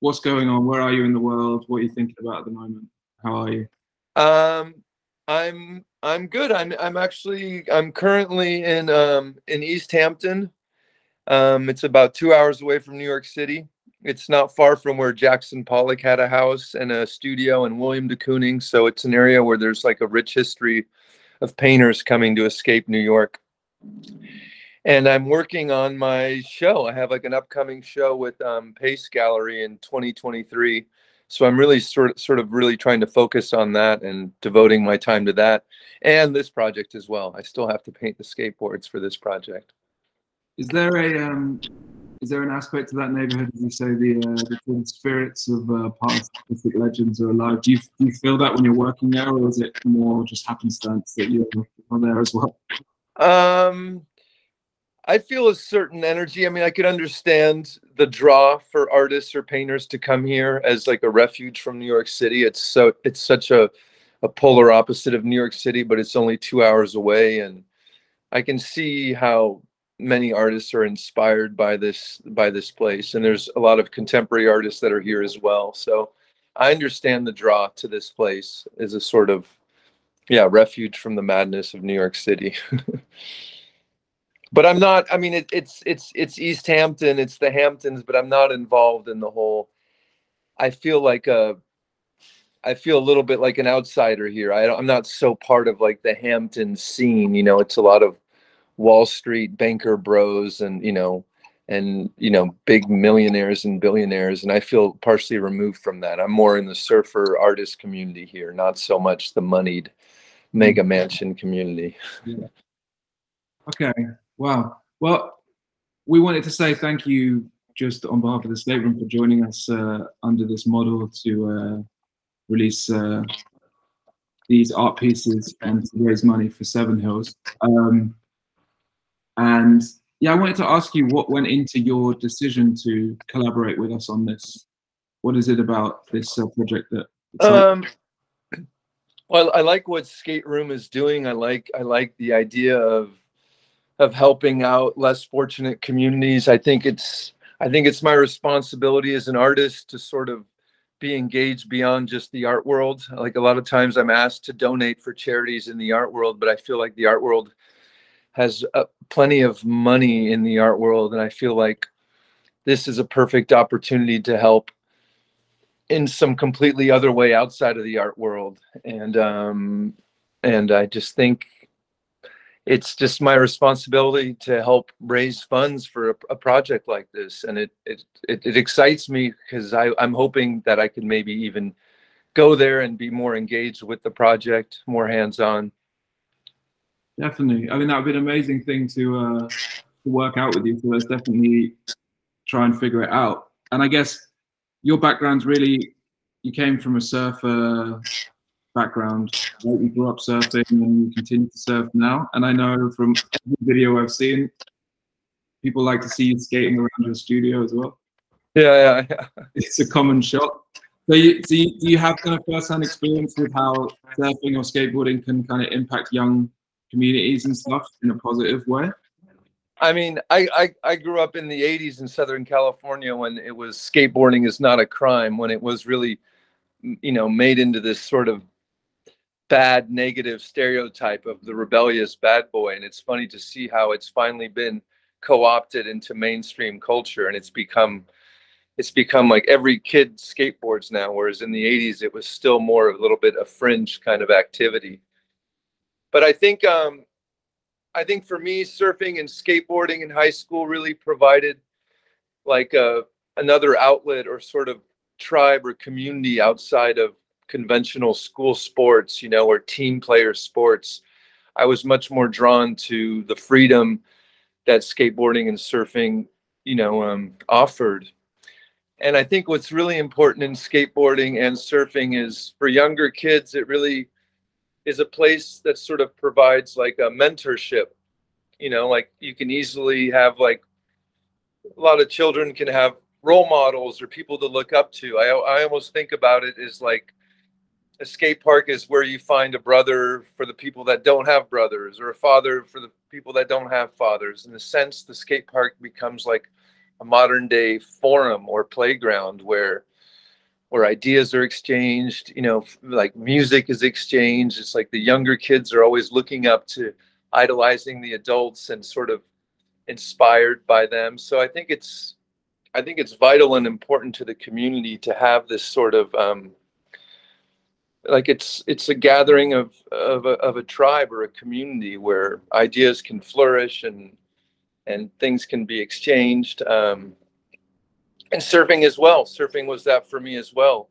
what's going on? Where are you in the world? What are you thinking about at the moment? How are you? Um, I'm I'm good. I'm I'm actually I'm currently in um in East Hampton. Um, it's about two hours away from New York City. It's not far from where Jackson Pollock had a house and a studio and William de Kooning. So it's an area where there's like a rich history of painters coming to escape New York. And I'm working on my show. I have like an upcoming show with um, Pace Gallery in 2023. So I'm really sort of, sort of really trying to focus on that and devoting my time to that and this project as well. I still have to paint the skateboards for this project. Is there a um, is there an aspect to that neighborhood, as you say, the uh, the spirits of uh, past artistic legends are alive? Do you, do you feel that when you're working there, or is it more just happenstance that you're there as well? Um, I feel a certain energy. I mean, I could understand the draw for artists or painters to come here as like a refuge from New York City. It's so it's such a a polar opposite of New York City, but it's only two hours away, and I can see how many artists are inspired by this by this place and there's a lot of contemporary artists that are here as well so i understand the draw to this place as a sort of yeah refuge from the madness of new york city but i'm not i mean it, it's it's it's east hampton it's the hamptons but i'm not involved in the whole i feel like a I feel a little bit like an outsider here. I I'm not so part of like the Hampton scene. You know, it's a lot of Wall Street banker bros and you know and you know big millionaires and billionaires and I feel partially removed from that. I'm more in the surfer artist community here, not so much the moneyed mega mm-hmm. mansion community. Yeah. Okay. Wow. Well, we wanted to say thank you just on behalf of the Skate Room for joining us uh, under this model to uh, release uh, these art pieces and raise money for Seven Hills. Um, and yeah, I wanted to ask you what went into your decision to collaborate with us on this. What is it about this uh, project that? Um, well, I like what Skate Room is doing. I like I like the idea of of helping out less fortunate communities. I think it's I think it's my responsibility as an artist to sort of be engaged beyond just the art world. Like a lot of times I'm asked to donate for charities in the art world, but I feel like the art world has uh, plenty of money in the art world and i feel like this is a perfect opportunity to help in some completely other way outside of the art world and um and i just think it's just my responsibility to help raise funds for a, a project like this and it it it, it excites me because i i'm hoping that i can maybe even go there and be more engaged with the project more hands-on Definitely. I mean, that would be an amazing thing to, uh, to work out with you. So let's definitely try and figure it out. And I guess your background's really, you came from a surfer background. Right? You grew up surfing and you continue to surf now. And I know from every video I've seen, people like to see you skating around your studio as well. Yeah, yeah, yeah. It's a common shot. So, you, so you, do you have kind of first-hand experience with how surfing or skateboarding can kind of impact young communities and stuff in a positive way? I mean, I, I, I grew up in the 80s in Southern California when it was skateboarding is not a crime, when it was really, you know, made into this sort of bad negative stereotype of the rebellious bad boy. And it's funny to see how it's finally been co-opted into mainstream culture and it's become it's become like every kid skateboards now whereas in the 80s it was still more of a little bit a fringe kind of activity but I think um, I think for me, surfing and skateboarding in high school really provided like a, uh, another outlet or sort of tribe or community outside of conventional school sports, you know, or team player sports. I was much more drawn to the freedom that skateboarding and surfing, you know, um, offered. And I think what's really important in skateboarding and surfing is for younger kids, it really is a place that sort of provides like a mentorship you know like you can easily have like a lot of children can have role models or people to look up to i, I almost think about it as like a skate park is where you find a brother for the people that don't have brothers or a father for the people that don't have fathers. In a sense the skate park becomes like a modern day forum or playground where where ideas are exchanged you know like music is exchanged. It's like the younger kids are always looking up to idolizing the adults and sort of inspired by them. So i think it's i think it's vital and important to the community to have this sort of um, like it's it's a gathering of of a, of a tribe or a community where ideas can flourish and and things can be exchanged um, and surfing as well. Surfing was that for me as well.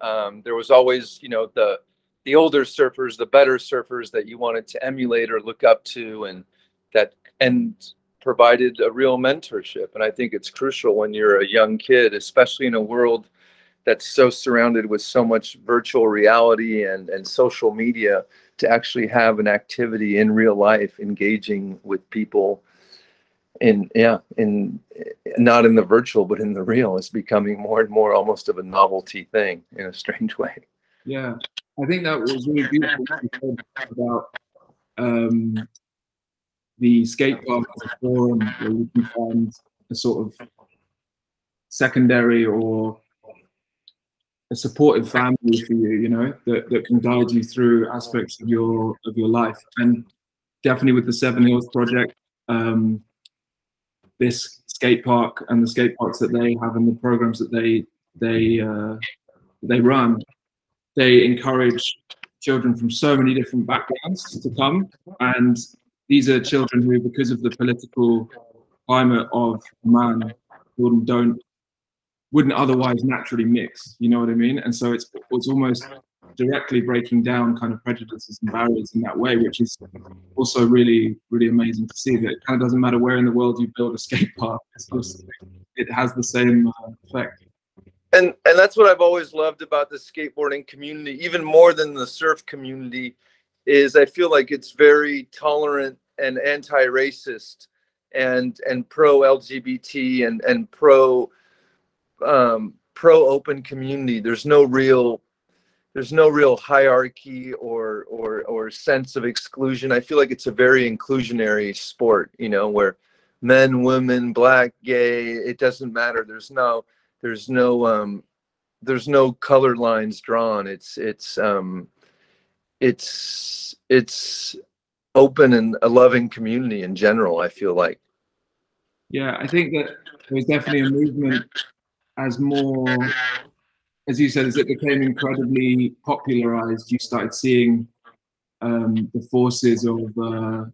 Um, there was always you know the the older surfers the better surfers that you wanted to emulate or look up to and that and provided a real mentorship. And i think it's crucial when you're a young kid especially in a world that's so surrounded with so much virtual reality and, and social media to actually have an activity in real life engaging with people in yeah in not in the virtual but in the real is becoming more and more almost of a novelty thing in a strange way. Yeah i think that was really beautiful about um, the skate park as a forum where you can find a sort of secondary or a supportive family for you, you know, that, that can guide you through aspects of your of your life. And definitely with the Seven Hills project, um, this skate park and the skate parks that they have and the programs that they they uh, they run, they encourage children from so many different backgrounds to come. And these are children who, because of the political climate of Amman, don't wouldn't otherwise naturally mix. You know what I mean? And so it's it's almost directly breaking down kind of prejudices and barriers in that way, which is also really really amazing to see. That it kind of doesn't matter where in the world you build a skate park; just it has the same uh, effect. And and that's what I've always loved about the skateboarding community, even more than the surf community, is I feel like it's very tolerant and anti-racist and and pro LGBT and and pro um, pro open community. There's no real there's no real hierarchy or or or sense of exclusion. I feel like it's a very inclusionary sport, you know, where men, women, black, gay, it doesn't matter. There's no there's no um there's no color lines drawn. It's it's um it's it's open and a loving community in general, I feel like. Yeah, I think that there's definitely a movement as more, as you said, as it became incredibly popularized, you started seeing um, the forces of, uh,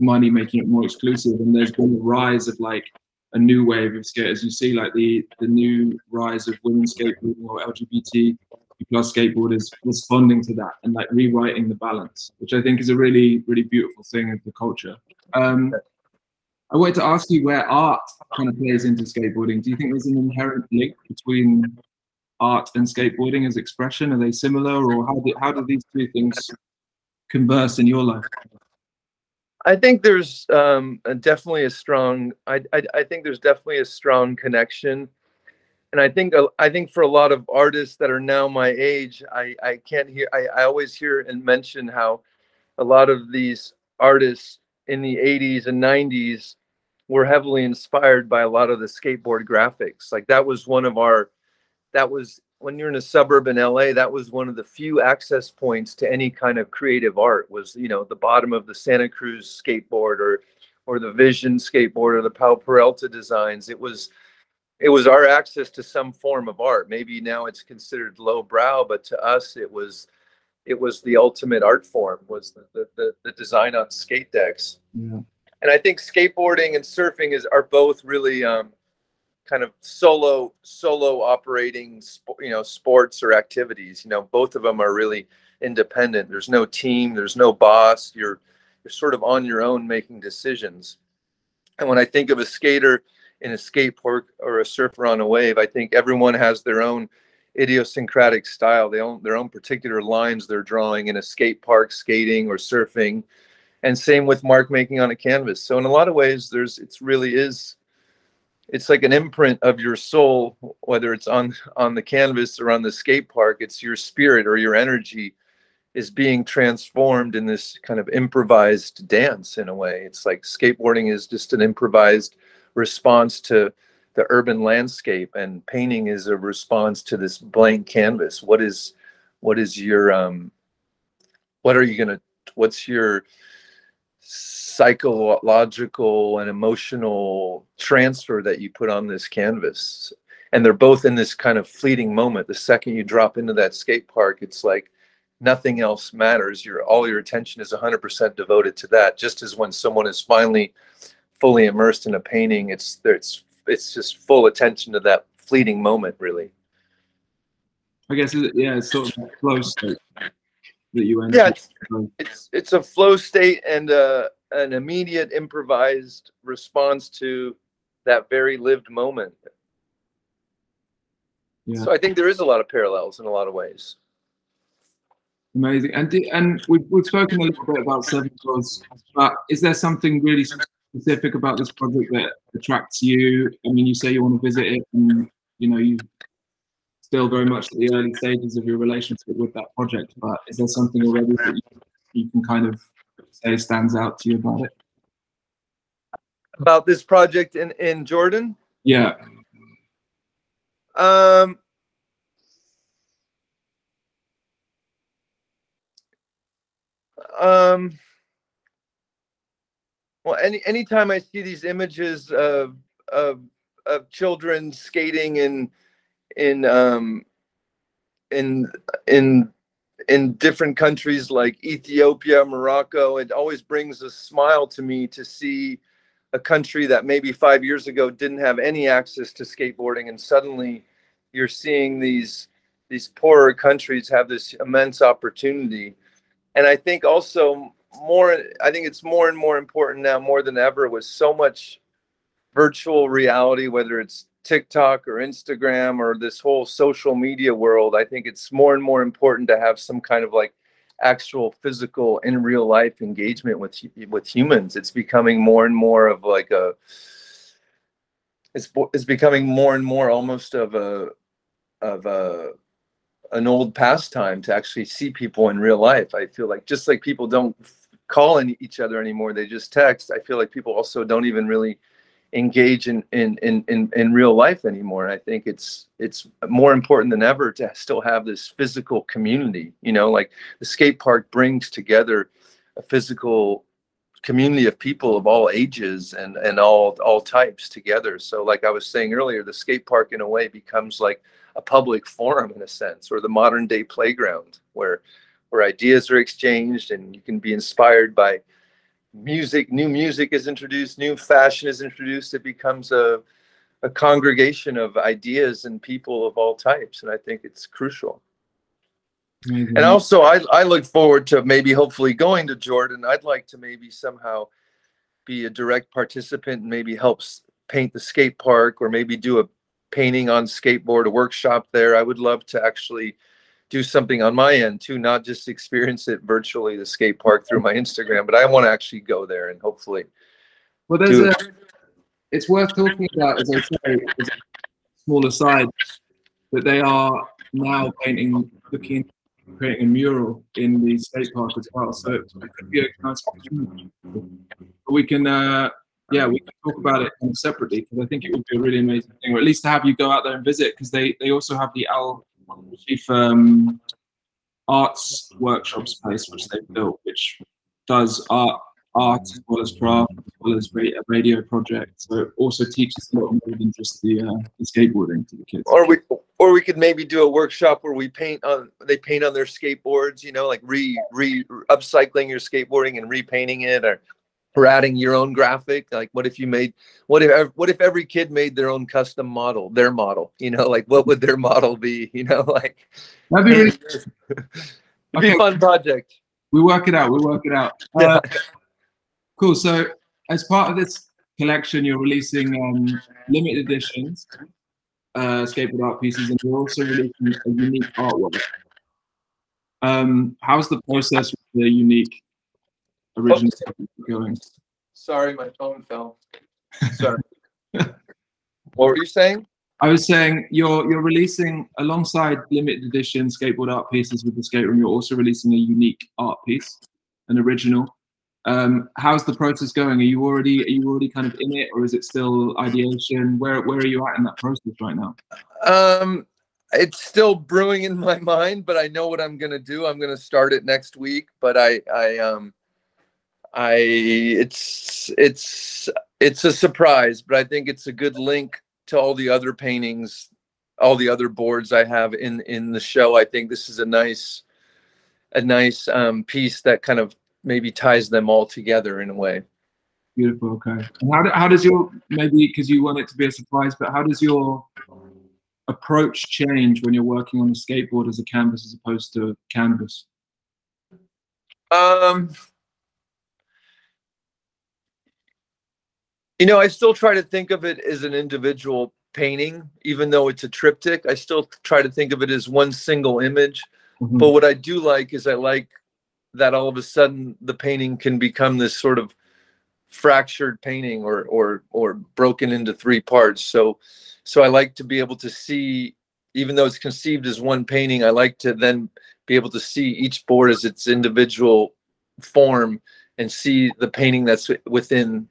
money making it more exclusive, and there's been a rise of like a new wave of skaters. You see, like the the new rise of women skateboarding or LGBT plus skateboarders responding to that and like rewriting the balance, which I think is a really really beautiful thing of the culture. Um, I wanted to ask you where art kind of plays into skateboarding. Do you think there's an inherent link between art and skateboarding as expression? Are they similar, or how do how do these two things converse in your life? I think there's um, definitely a strong. I, I, I think there's definitely a strong connection, and I think uh, I think for a lot of artists that are now my age, I I can't hear. I, I always hear and mention how a lot of these artists in the 80s and 90s were heavily inspired by a lot of the skateboard graphics. Like that was one of our, that was when you're in a suburb in LA, that was one of the few access points to any kind of creative art was, you know, the bottom of the Santa Cruz skateboard or, or the Vision skateboard or the Powell Peralta designs. It was, it was our access to some form of art. Maybe now it's considered lowbrow, but to us, it was, it was the ultimate art form was the, the, the, the design on skate decks. Yeah and I think skateboarding and surfing is are both really um, kind of solo solo operating you know sports or activities. You know, both of them are really independent. There's no team. There's no boss. You're you're sort of on your own making decisions. And when I think of a skater in a skate park or a surfer on a wave, I think everyone has their own idiosyncratic style, they own their own particular lines they're drawing in a skate park, skating or surfing. And same with mark making on a canvas. So in a lot of ways there's it's really is it's like an imprint of your soul whether it's on on the canvas or on the skate park. It's your spirit or your energy is being transformed in this kind of improvised dance in a way. It's like skateboarding is just an improvised response to the urban landscape and painting is a response to this blank canvas. What is what is your um what are you going to what's your psychological and emotional transfer that you put on this canvas? And they're both in this kind of fleeting moment. The second you drop into that skate park it's like nothing else matters. Your all your attention is 100% devoted to that. Just as when someone is finally fully immersed in a painting it's it's it's just full attention to that fleeting moment really i guess yeah it's sort of flow state that you enter yeah it's, it's it's a flow state and uh an immediate improvised response to that very lived moment yeah. so i think there is a lot of parallels in a lot of ways Amazing. And and we've, we've spoken a little bit about Seven Gods, but is there something really specific about this project that attracts you? I mean, you say you want to visit it, and you know you still very much at the early stages of your relationship with that project. But is there something already that you, you can kind of say stands out to you about it? About this project in in Jordan? Yeah. Um, um well any anytime i see these images of of of children skating in in um in in in different countries like Ethiopia, Morocco, it always brings a smile to me to see a country that maybe five years ago didn't have any access to skateboarding, and suddenly you're seeing these these poorer countries have this immense opportunity. And I think also more I think it's more and more important now more than ever with so much virtual reality whether it's TikTok or Instagram or this whole social media world I think it's more and more important to have some kind of like actual physical in real life engagement with with humans it's becoming more and more of like a it's it's becoming more and more almost of a of a an old pastime to actually see people in real life. I feel like just like people don't call in each other anymore, they just text. I feel like people also don't even really engage in in in in, in real life anymore. And I think it's it's more important than ever to still have this physical community. You know, like the skate park brings together a physical community of people of all ages and and all all types together. So like I was saying earlier, the skate park in a way becomes like a public forum in a sense, or the modern day playground where where ideas are exchanged and you can be inspired by music. New music is introduced, new fashion is introduced. It becomes a a congregation of ideas and people of all types, and I think it's crucial. Mm-hmm. And also, I I look forward to maybe hopefully going to Jordan. I'd like to maybe somehow be a direct participant and maybe helps paint the skate park or maybe do a painting on skateboard, a workshop there. I would love to actually do something on my end too, not just experience it virtually, the skate park through my Instagram, but I want to actually go there and hopefully. Well, there's a, it's worth talking about, as I say, as a small aside, that they are now painting, looking, creating a mural in the skate park as well. So it could be a nice opportunity. We can, uh, yeah, we can talk about it kind of separately because I think it would be a really amazing thing, or at least to have you go out there and visit because they they also have the Al Chief um, Arts workshop space which they've built, which does art art as well as craft as well as a radio project. So it also teaches a lot more than just the, uh, the skateboarding to the kids. Or we or we could maybe do a workshop where we paint on they paint on their skateboards, you know, like re re upcycling your skateboarding and repainting it or or adding your own graphic? Like what if you made what if what if every kid made their own custom model their model you know like what would their model be you know like that'd be really okay. a fun project. We work it out we work it out. Uh, cool so as part of this collection you're releasing um, limited editions uh, skateboard art pieces and you're also releasing a unique artwork. Um, how's the process with the unique original going. Sorry, my phone fell. Sorry. what were you saying? I was saying you're you're releasing alongside limited edition skateboard art pieces with the skate room. You're also releasing a unique art piece, an original. Um, how's the process going? Are you already are you already kind of in it, or is it still ideation? Where where are you at in that process right now? Um, it's still brewing in my mind, but I know what I'm gonna do. I'm gonna start it next week. But I I um I it's it's it's a surprise, but I think it's a good link to all the other paintings, all the other boards I have in in the show. I think this is a nice a nice um, piece that kind of maybe ties them all together in a way. Beautiful. Okay. And how, how does your maybe because you want it to be a surprise, but how does your approach change when you're working on a skateboard as a canvas as opposed to canvas? Um, you know, I still try to think of it as an individual painting, even though it's a triptych. I still try to think of it as one single image. Mm-hmm. But what I do like is I like that all of a sudden the painting can become this sort of fractured painting or or or broken into three parts. So so I like to be able to see, even though it's conceived as one painting, I like to then be able to see each board as its individual form and see the painting that's within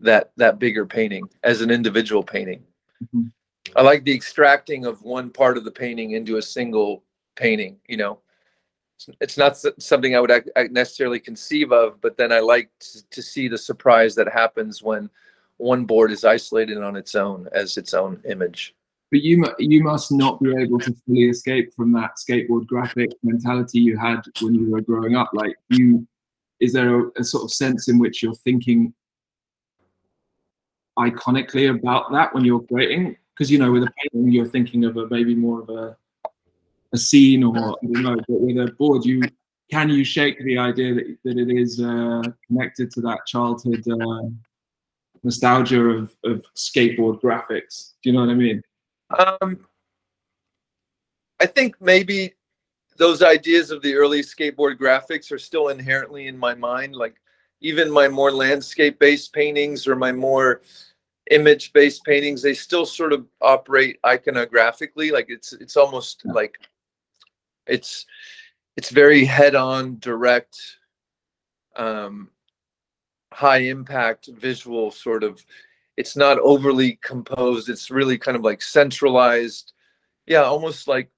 that that bigger painting as an individual painting. Mm-hmm. I like the extracting of one part of the painting into a single painting. You know, it's not something I would necessarily conceive of, but then I like to see the surprise that happens when one board is isolated on its own as its own image. But you you must not be able to fully escape from that skateboard graphic mentality you had when you were growing up. Like you, is there a, a sort of sense in which you're thinking iconically about that when you're creating? Because you know, with a painting, you're thinking of a maybe more of a a scene or I don't know, but with a board, you can you shake the idea that, that it is uh, connected to that childhood uh, nostalgia of, of skateboard graphics? Do you know what I mean? Um, I think maybe those ideas of the early skateboard graphics are still inherently in my mind. Like even my more landscape based paintings or my more image based paintings, they still sort of operate iconographically. Like it's it's almost like it's it's very head on direct um high impact visual sort of it's not overly composed it's really kind of like centralized yeah almost like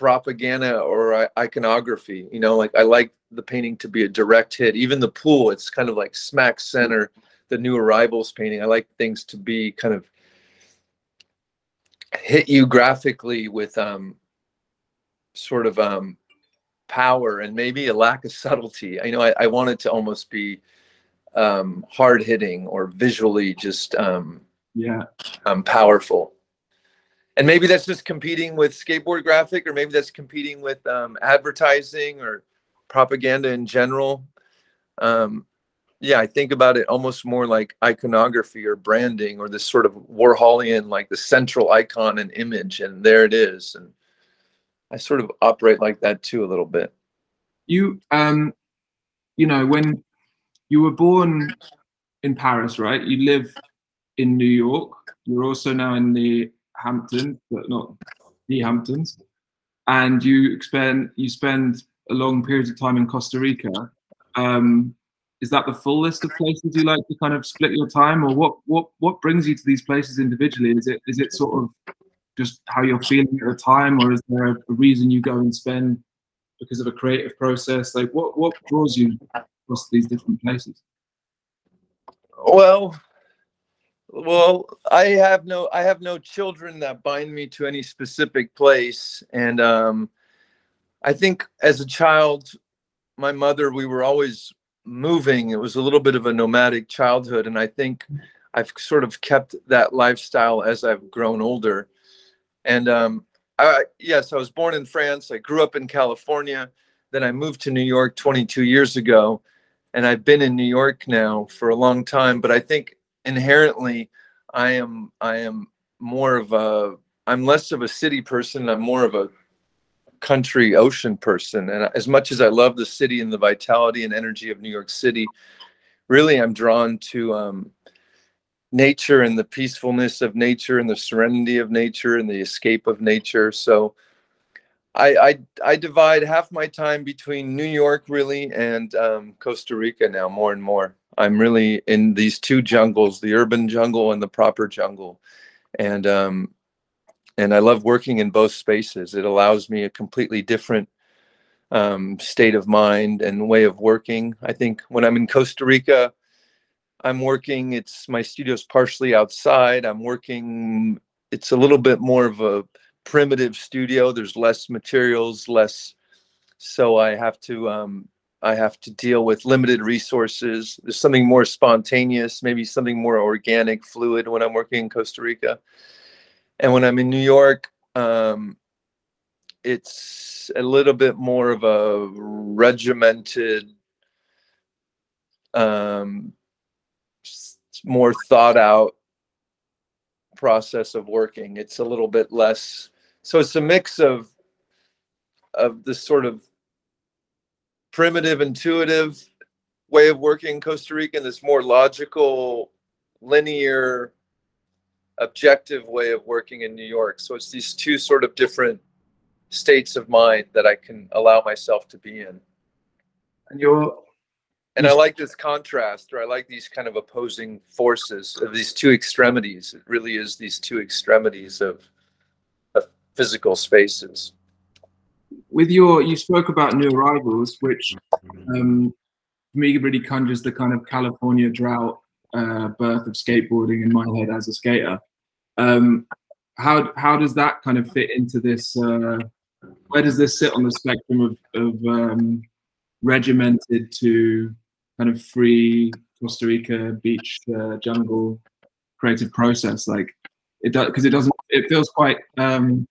propaganda or iconography you know like i like the painting to be a direct hit even the pool it's kind of like smack center the new arrivals painting i like things to be kind of hit you graphically with um sort of um, power and maybe a lack of subtlety. I know I, I want it to almost be um, hard hitting or visually just um, yeah um, powerful. And maybe that's just competing with skateboard graphic, or maybe that's competing with um, advertising or propaganda in general. Um, yeah, I think about it almost more like iconography or branding or this sort of Warholian, like the central icon and image, and there it is. And I sort of operate like that too a little bit. You, um, you know, when you were born in Paris, right? You live in New York. You're also now in the Hamptons, but not the Hamptons. And you spend you spend a long period of time in Costa Rica. Um, is that the full list of places you like to kind of split your time, or what what what brings you to these places individually? Is it is it sort of just how you're feeling at the time, or is there a reason you go and spend because of a creative process? Like, what what draws you across these different places? Well, well, I have no I have no children that bind me to any specific place, and um, I think as a child, my mother we were always moving. It was a little bit of a nomadic childhood, and I think I've sort of kept that lifestyle as I've grown older. And um, I, yes, I was born in France. I grew up in California. Then I moved to New York 22 years ago, and I've been in New York now for a long time. But I think inherently, I am I am more of a I'm less of a city person. I'm more of a country ocean person. And as much as I love the city and the vitality and energy of New York City, really I'm drawn to um, nature and the peacefulness of nature and the serenity of nature and the escape of nature. So I, I, I divide half my time between New York really and um, Costa Rica now more and more. I'm really in these two jungles, the urban jungle and the proper jungle, and um, and I love working in both spaces. It allows me a completely different um, state of mind and way of working. I think when I'm in Costa Rica, I'm working. It's my studio's partially outside. I'm working. It's a little bit more of a primitive studio. There's less materials, less. So I have to um, I have to deal with limited resources. There's something more spontaneous, maybe something more organic, fluid when I'm working in Costa Rica. And when I'm in New York, um, it's a little bit more of a regimented, um, more thought out process of working. It's a little bit less. So it's a mix of of this sort of primitive, intuitive way of working in Costa Rica and this more logical, linear, objective way of working in New York. So it's these two sort of different states of mind that I can allow myself to be in. And you're and I like this contrast, or I like these kind of opposing forces of these two extremities. It really is these two extremities of, of physical spaces. With your, you spoke about new arrivals, which um, for me really conjures the kind of California drought uh, birth of skateboarding in my head as a skater. Um, how how does that kind of fit into this? Uh, where does this sit on the spectrum of, of um, regimented to kind of free Costa Rica beach uh, jungle creative process? Like it does because it doesn't. It feels quite um,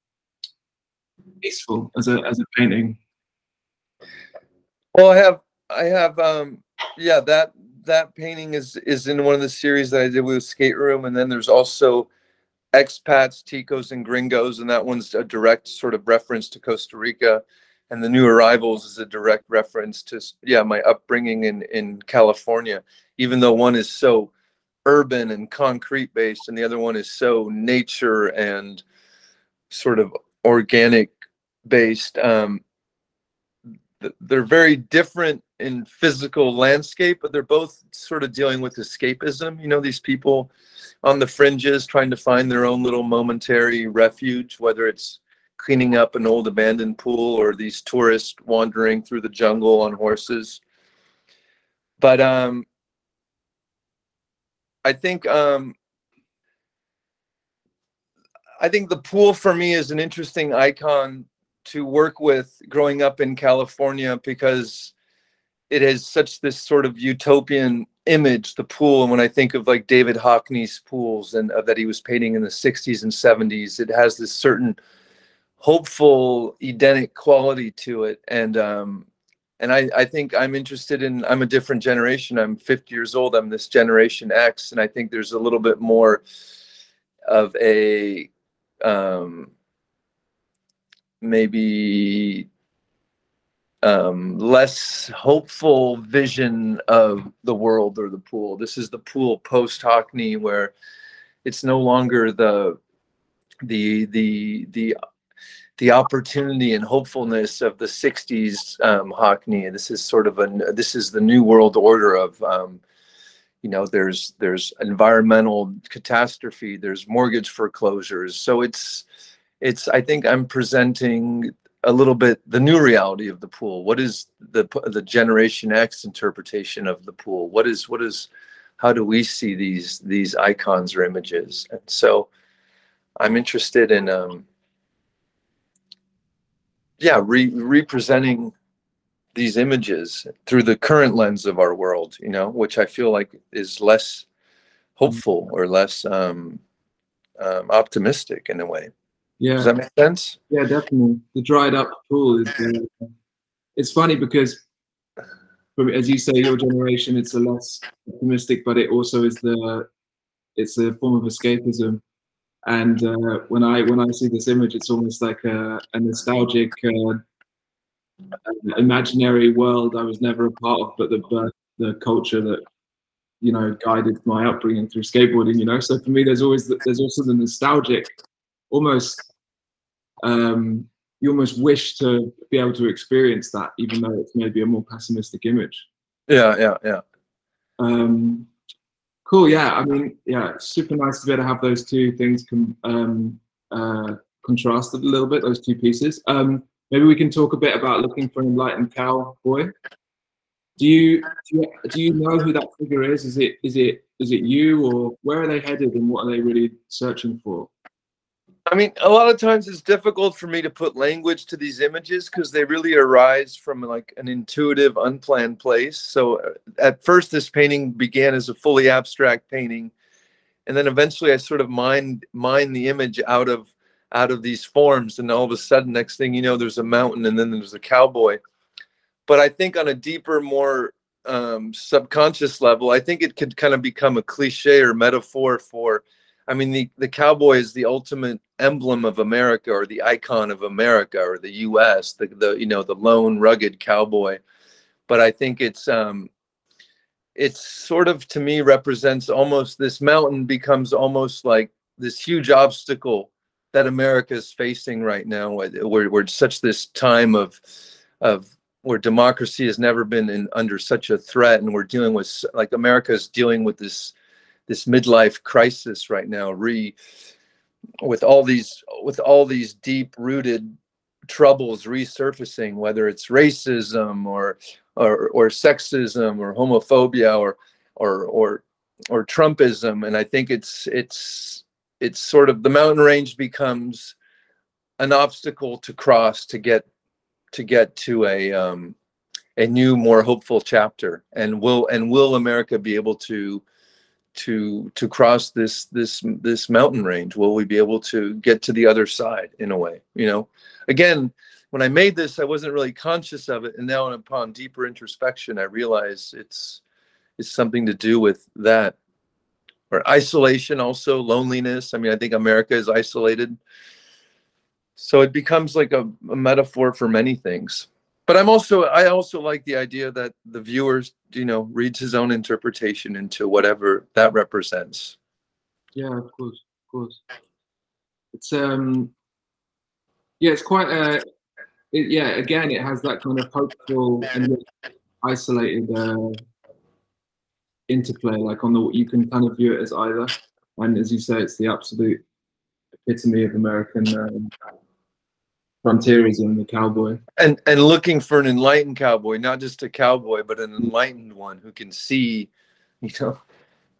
peaceful as a as a painting. Well, I have I have um yeah that that painting is is in one of the series that I did with Skate Room, and then there's also expats, ticos, and gringos, and that one's a direct sort of reference to Costa Rica. And the new arrivals is a direct reference to yeah my upbringing in in California. Even though one is so urban and concrete based, and the other one is so nature and sort of organic based. Um, they're very different in physical landscape, but they're both sort of dealing with escapism. You know, these people on the fringes trying to find their own little momentary refuge, whether it's cleaning up an old abandoned pool or these tourists wandering through the jungle on horses. But um, I think um, I think the pool for me is an interesting icon to work with growing up in California because it has such this sort of utopian image the pool. And when i think of like david hockney's pools and uh, that he was painting in the 60s and 70s it has this certain hopeful edenic quality to it. And um and I, I think i'm interested in i'm a different generation. I'm 50 years old. I'm this generation x. And i think there's a little bit more of a um maybe um, less hopeful vision of the world or the pool. This is the pool post Hockney where it's no longer the the the the the opportunity and hopefulness of the 60s um, Hockney. This is sort of a this is the new world order of um, you know there's there's environmental catastrophe, there's mortgage foreclosures. So it's it's I think I'm presenting a little bit the new reality of the pool. What is the the generation x interpretation of the pool? What is what is how do we see these these icons or images? And so i'm interested in um yeah re- representing these images through the current lens of our world you know which i feel like is less hopeful or less um, um optimistic in a way yeah. Does that make sense? Yeah, definitely. The dried up pool is. Uh, it's funny because, as you say, your generation, it's a less optimistic, but it also is the. It's a form of escapism, and uh, when I when I see this image, it's almost like a, a nostalgic, uh, imaginary world I was never a part of, but the the culture that you know guided my upbringing through skateboarding. You know, so for me, there's always the, there's also the nostalgic almost um, you almost wish to be able to experience that, even though it's maybe a more pessimistic image. Yeah, yeah, yeah. Um, cool. Yeah, I mean, yeah, super nice to be able to have those two things com- um, uh, contrasted a little bit. Those two pieces. Um, maybe we can talk a bit about looking for an enlightened cowboy. Do you, do you do you know who that figure is? Is it is it is it you or where are they headed and what are they really searching for? I mean, a lot of times it's difficult for me to put language to these images because they really arise from like an intuitive, unplanned place. So uh, at first, this painting began as a fully abstract painting, and then eventually I sort of mined mine the image out of out of these forms, and all of a sudden, next thing you know, there's a mountain, and then there's a cowboy. But I think on a deeper, more um, subconscious level, I think it could kind of become a cliche or metaphor for I mean, the, the cowboy is the ultimate emblem of America or the icon of America or the U.S. The, the you know the lone rugged cowboy, but I think it's um, it's sort of to me represents almost this mountain becomes almost like this huge obstacle that America is facing right now. We're, we're such this time of of where democracy has never been in, under such a threat, and we're dealing with like America is dealing with this this midlife crisis right now re with all these with all these deep rooted troubles resurfacing whether it's racism or or or sexism or homophobia or or or or trumpism. And i think it's it's it's sort of the mountain range becomes an obstacle to cross to get to get to a um a new more hopeful chapter. And will and will america be able to to to cross this this this mountain range? Will we be able to get to the other side in a way you know? Again when i made this i wasn't really conscious of it and now upon deeper introspection i realize it's it's something to do with that. Or isolation also loneliness. I mean i think america is isolated. So it becomes like a, a metaphor for many things but I'm also I also like the idea that the viewers, you know, reads his own interpretation into whatever that represents. Yeah, of course, of course. It's um, yeah, it's quite uh, it, yeah. Again, it has that kind of hopeful and isolated uh, interplay. Like on the, you can kind of view it as either, and as you say, it's the absolute epitome of American. Um, frontierism, the cowboy. And and looking for an enlightened cowboy, not just a cowboy, but an enlightened one who can see, you know,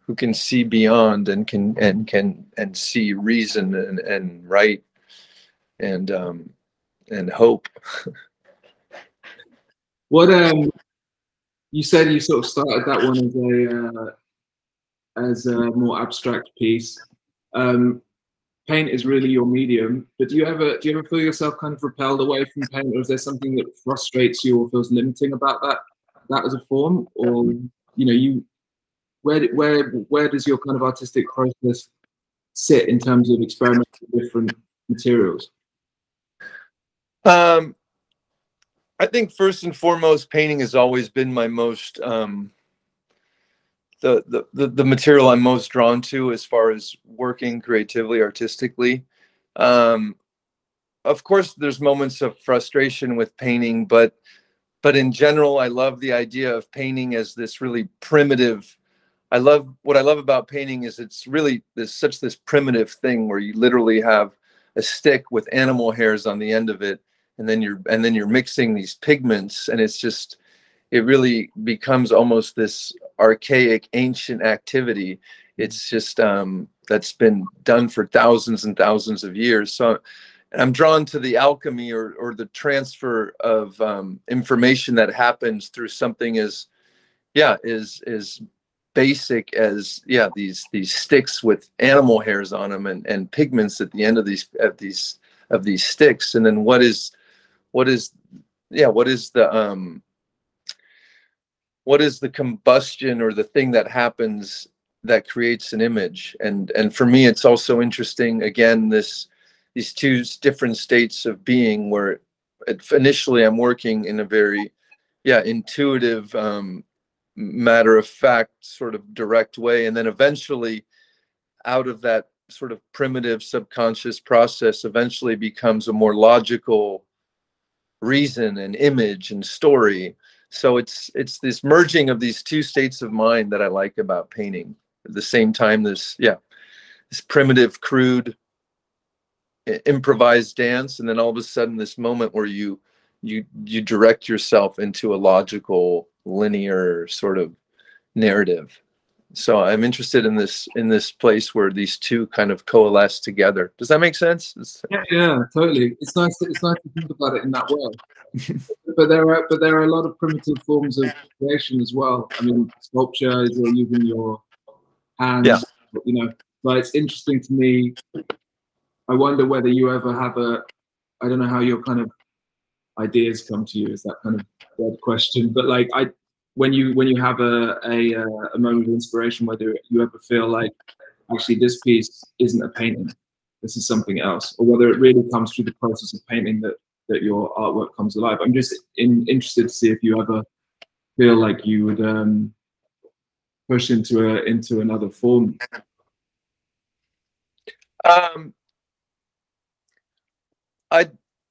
who can see beyond and can and can and see reason and and right and um and hope. what um you said you sort of started that one as a uh, as a more abstract piece. Um, paint is really your medium. But do you ever do you ever feel yourself kind of repelled away from paint, or is there something that frustrates you or feels limiting about that that as a form, or you know you where where where does your kind of artistic process sit in terms of experimenting with different materials? Um, I think first and foremost, painting has always been my most um, the, the the material I'm most drawn to as far as working creatively, artistically. Um, of course, there's moments of frustration with painting, but but in general, I love the idea of painting as this really primitive. I love what I love about painting is it's really this such this primitive thing where you literally have a stick with animal hairs on the end of it, and then you're and then you're mixing these pigments, and it's just it really becomes almost this archaic ancient activity. It's just um, that's been done for thousands and thousands of years. So i'm drawn to the alchemy or, or the transfer of um, information that happens through something as yeah is is basic as yeah these these sticks with animal hairs on them and, and pigments at the end of these of these of these sticks. And then what is what is yeah what is the um what is the combustion or the thing that happens that creates an image? And and for me it's also interesting again this these two different states of being where initially i'm working in a very yeah intuitive um, matter of fact sort of direct way. And then eventually out of that sort of primitive subconscious process eventually becomes a more logical reason and image and story so it's it's this merging of these two states of mind that i like about painting. At the same time this yeah this primitive crude improvised dance and then all of a sudden this moment where you you you direct yourself into a logical linear sort of narrative so i'm interested in this in this place where these two kind of coalesce together. Does that make sense? Yeah, yeah totally. It's nice to, it's nice to think about it in that way. But there are but there are a lot of primitive forms of creation as well. I mean sculpture is you're using your hands. Yeah. you know but it's interesting to me. I wonder whether you ever have a i don't know how your kind of ideas come to you is that kind of dead question. But like i when you when you have a, a a moment of inspiration, whether you ever feel like actually this piece isn't a painting, this is something else, or whether it really comes through the process of painting that that your artwork comes alive. I'm just in, interested to see if you ever feel like you would um, push into a into another form. Um, I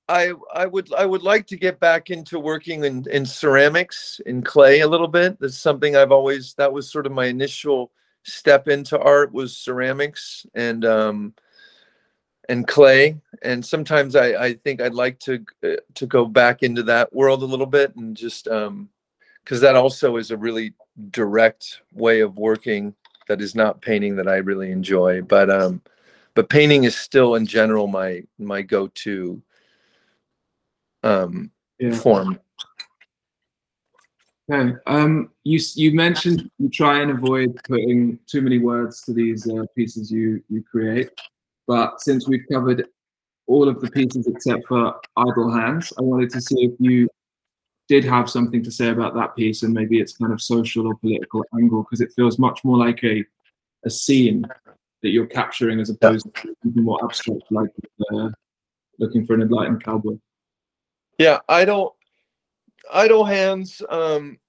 I I would I would like to get back into working in, in ceramics in clay a little bit. That's something I've always that was sort of my initial step into art was ceramics and um and clay and sometimes I, I think I'd like to uh, to go back into that world a little bit and just um because that also is a really direct way of working that is not painting that I really enjoy but um but painting is still in general my my go-to um, yeah. form. Okay. Um, you you mentioned you try and avoid putting too many words to these uh, pieces you you create, but since we've covered all of the pieces except for idol hands, I wanted to see if you did have something to say about that piece and maybe its kind of social or political angle because it feels much more like a a scene that you're capturing as opposed yeah. to something more abstract like uh, looking for an enlightened cowboy. Yeah, idle idle hands. Um,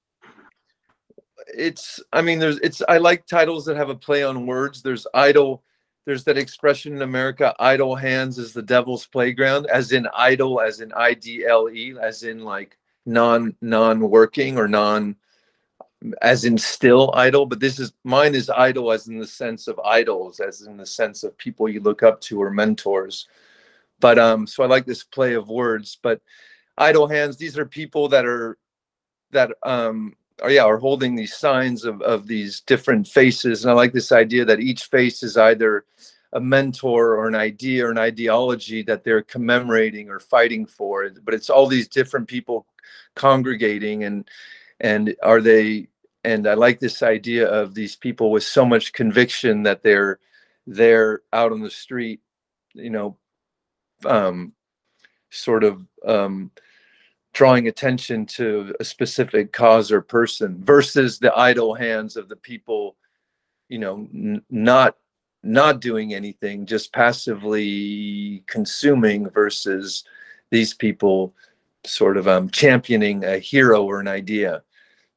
it's I mean, there's it's I like titles that have a play on words. There's idle. There's that expression in America, idle hands is the devil's playground, as in idol, as in I D L E, as in like non non working or non as in still idle but this is mine is idle as in the sense of idols as in the sense of people you look up to or mentors but um so i like this play of words but idle hands. These are people that are that um are yeah are holding these signs of of these different faces. And i like this idea that each face is either a mentor or an idea or an ideology that they're commemorating or fighting for. But it's all these different people congregating and and are they and i like this idea of these people with so much conviction that they're they're out on the street you know um sort of um drawing attention to a specific cause or person versus the idle hands of the people you know n- not not doing anything just passively consuming versus these people sort of um championing a hero or an idea.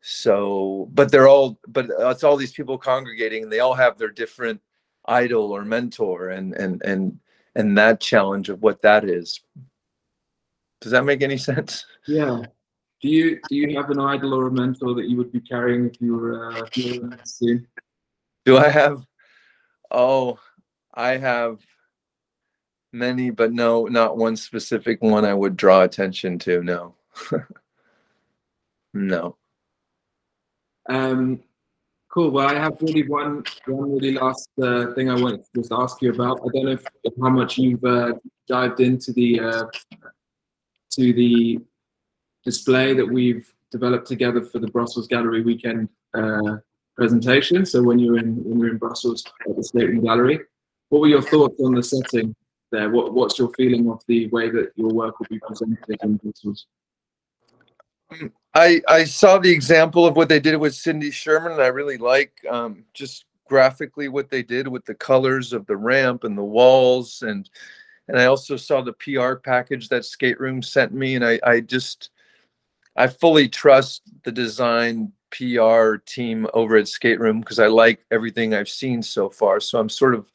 So but they're all but it's all these people congregating and they all have their different idol or mentor and and and and that challenge of what that is does that make any sense? Yeah. Do you do you have an idol or a mentor that you would be carrying if you were uh, if you were soon? Do I have? Oh, I have many, but no, not one specific one I would draw attention to. No. no. Um, cool. Well, I have really one one really last uh, thing I wanted to just ask you about. I don't know if, if how much you've uh, dived into the uh, to the display that we've developed together for the Brussels Gallery weekend uh, presentation. So when you're in when you're in Brussels at the State Gallery, what were your thoughts on the setting there? What what's your feeling of the way that your work will be presented in Brussels? I I saw the example of what they did with Cindy Sherman, and I really like um, just graphically what they did with the colors of the ramp and the walls and and I also saw the PR package that Skateroom sent me, and I, I just I fully trust the design PR team over at Skateroom because I like everything I've seen so far. So I'm sort of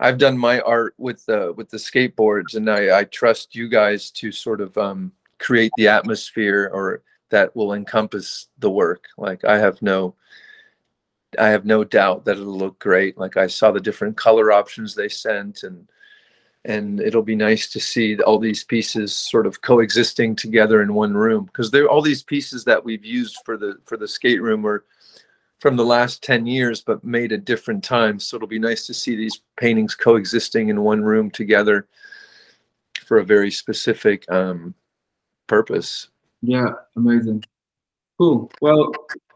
I've done my art with the with the skateboards, and I, I trust you guys to sort of um, create the atmosphere or that will encompass the work. Like I have no I have no doubt that it'll look great. Like I saw the different color options they sent and and it'll be nice to see all these pieces sort of coexisting together in one room. Because they're all these pieces that we've used for the for the skateroom are from the last 10 years but made at different times. So it'll be nice to see these paintings coexisting in one room together for a very specific um, purpose. Yeah amazing. Cool. Well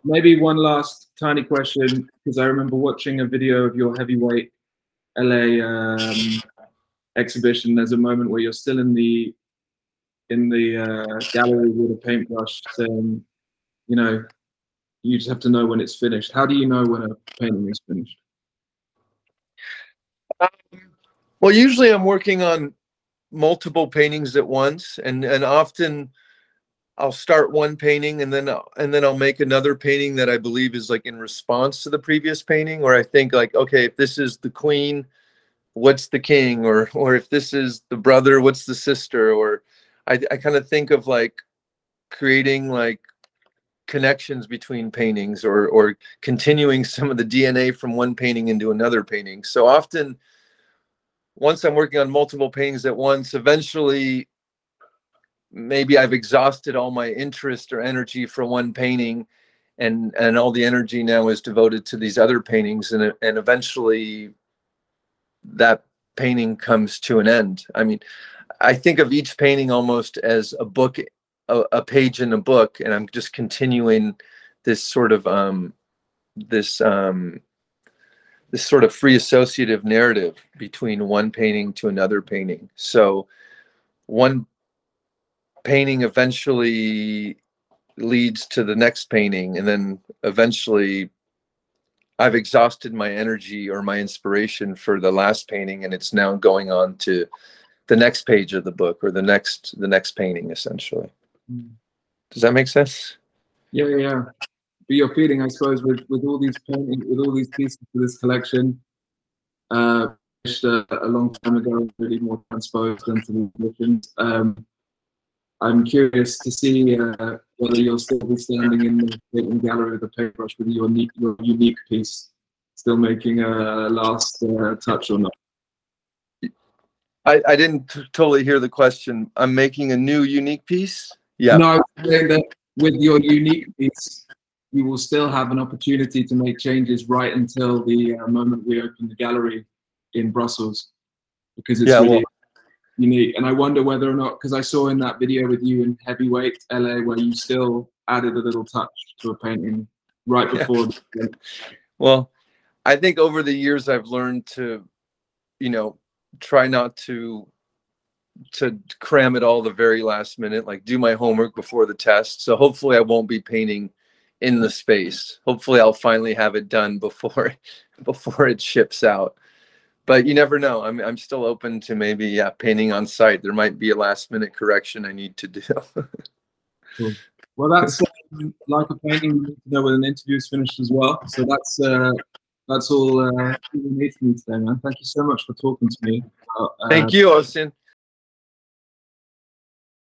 maybe one last tiny question because i remember watching a video of your heavyweight la um, exhibition, there's a moment where you're still in the in the uh, gallery with a paintbrush, saying, you know, you just have to know when it's finished. How do you know when a painting is finished? Um, well, usually I'm working on multiple paintings at once, and and often I'll start one painting and then I'll, and then I'll make another painting that I believe is like in response to the previous painting, or I think like, okay, if this is the queen what's the king or or if this is the brother what's the sister? Or i, I kind of think of like creating like connections between paintings or or continuing some of the dna from one painting into another painting. So often once i'm working on multiple paintings at once eventually maybe i've exhausted all my interest or energy for one painting and and all the energy now is devoted to these other paintings and and eventually that painting comes to an end. I mean, I think of each painting almost as a book, a, a page in a book, and I'm just continuing this sort of um, this um, this sort of free associative narrative between one painting to another painting. So one painting eventually leads to the next painting, and then eventually I've exhausted my energy or my inspiration for the last painting, and it's now going on to the next page of the book or the next the next painting, essentially. Mm. Does that make sense? Yeah, yeah. But your feeling, I suppose, with with all these paintings, with all these pieces for this collection, uh, a long time ago, really more transposed into the editions. Um, I'm curious to see uh, whether you'll still be standing in the painting gallery of the paintbrush with your unique, your unique piece, still making a last uh, touch or not. I, I didn't totally hear the question. I'm making a new unique piece. Yeah. No, I was saying that with your unique piece, you will still have an opportunity to make changes right until the uh, moment we open the gallery in Brussels, because it's yeah, really well, unique. And I wonder whether or not, because I saw in that video with you in Heavyweight LA, where you still added a little touch to a painting right before. Yeah. well, I think over the years I've learned to, you know, try not to to cram it all the very last minute like do my homework before the test so hopefully i won't be painting in the space hopefully i'll finally have it done before before it ships out but you never know. I'm I'm still open to maybe yeah painting on site. There might be a last minute correction I need to do. cool. Well, that's um, like a painting. You know when an interview is finished as well. So that's uh, that's all uh, we need from you today, man. Thank you so much for talking to me. Uh, Thank you, Austin.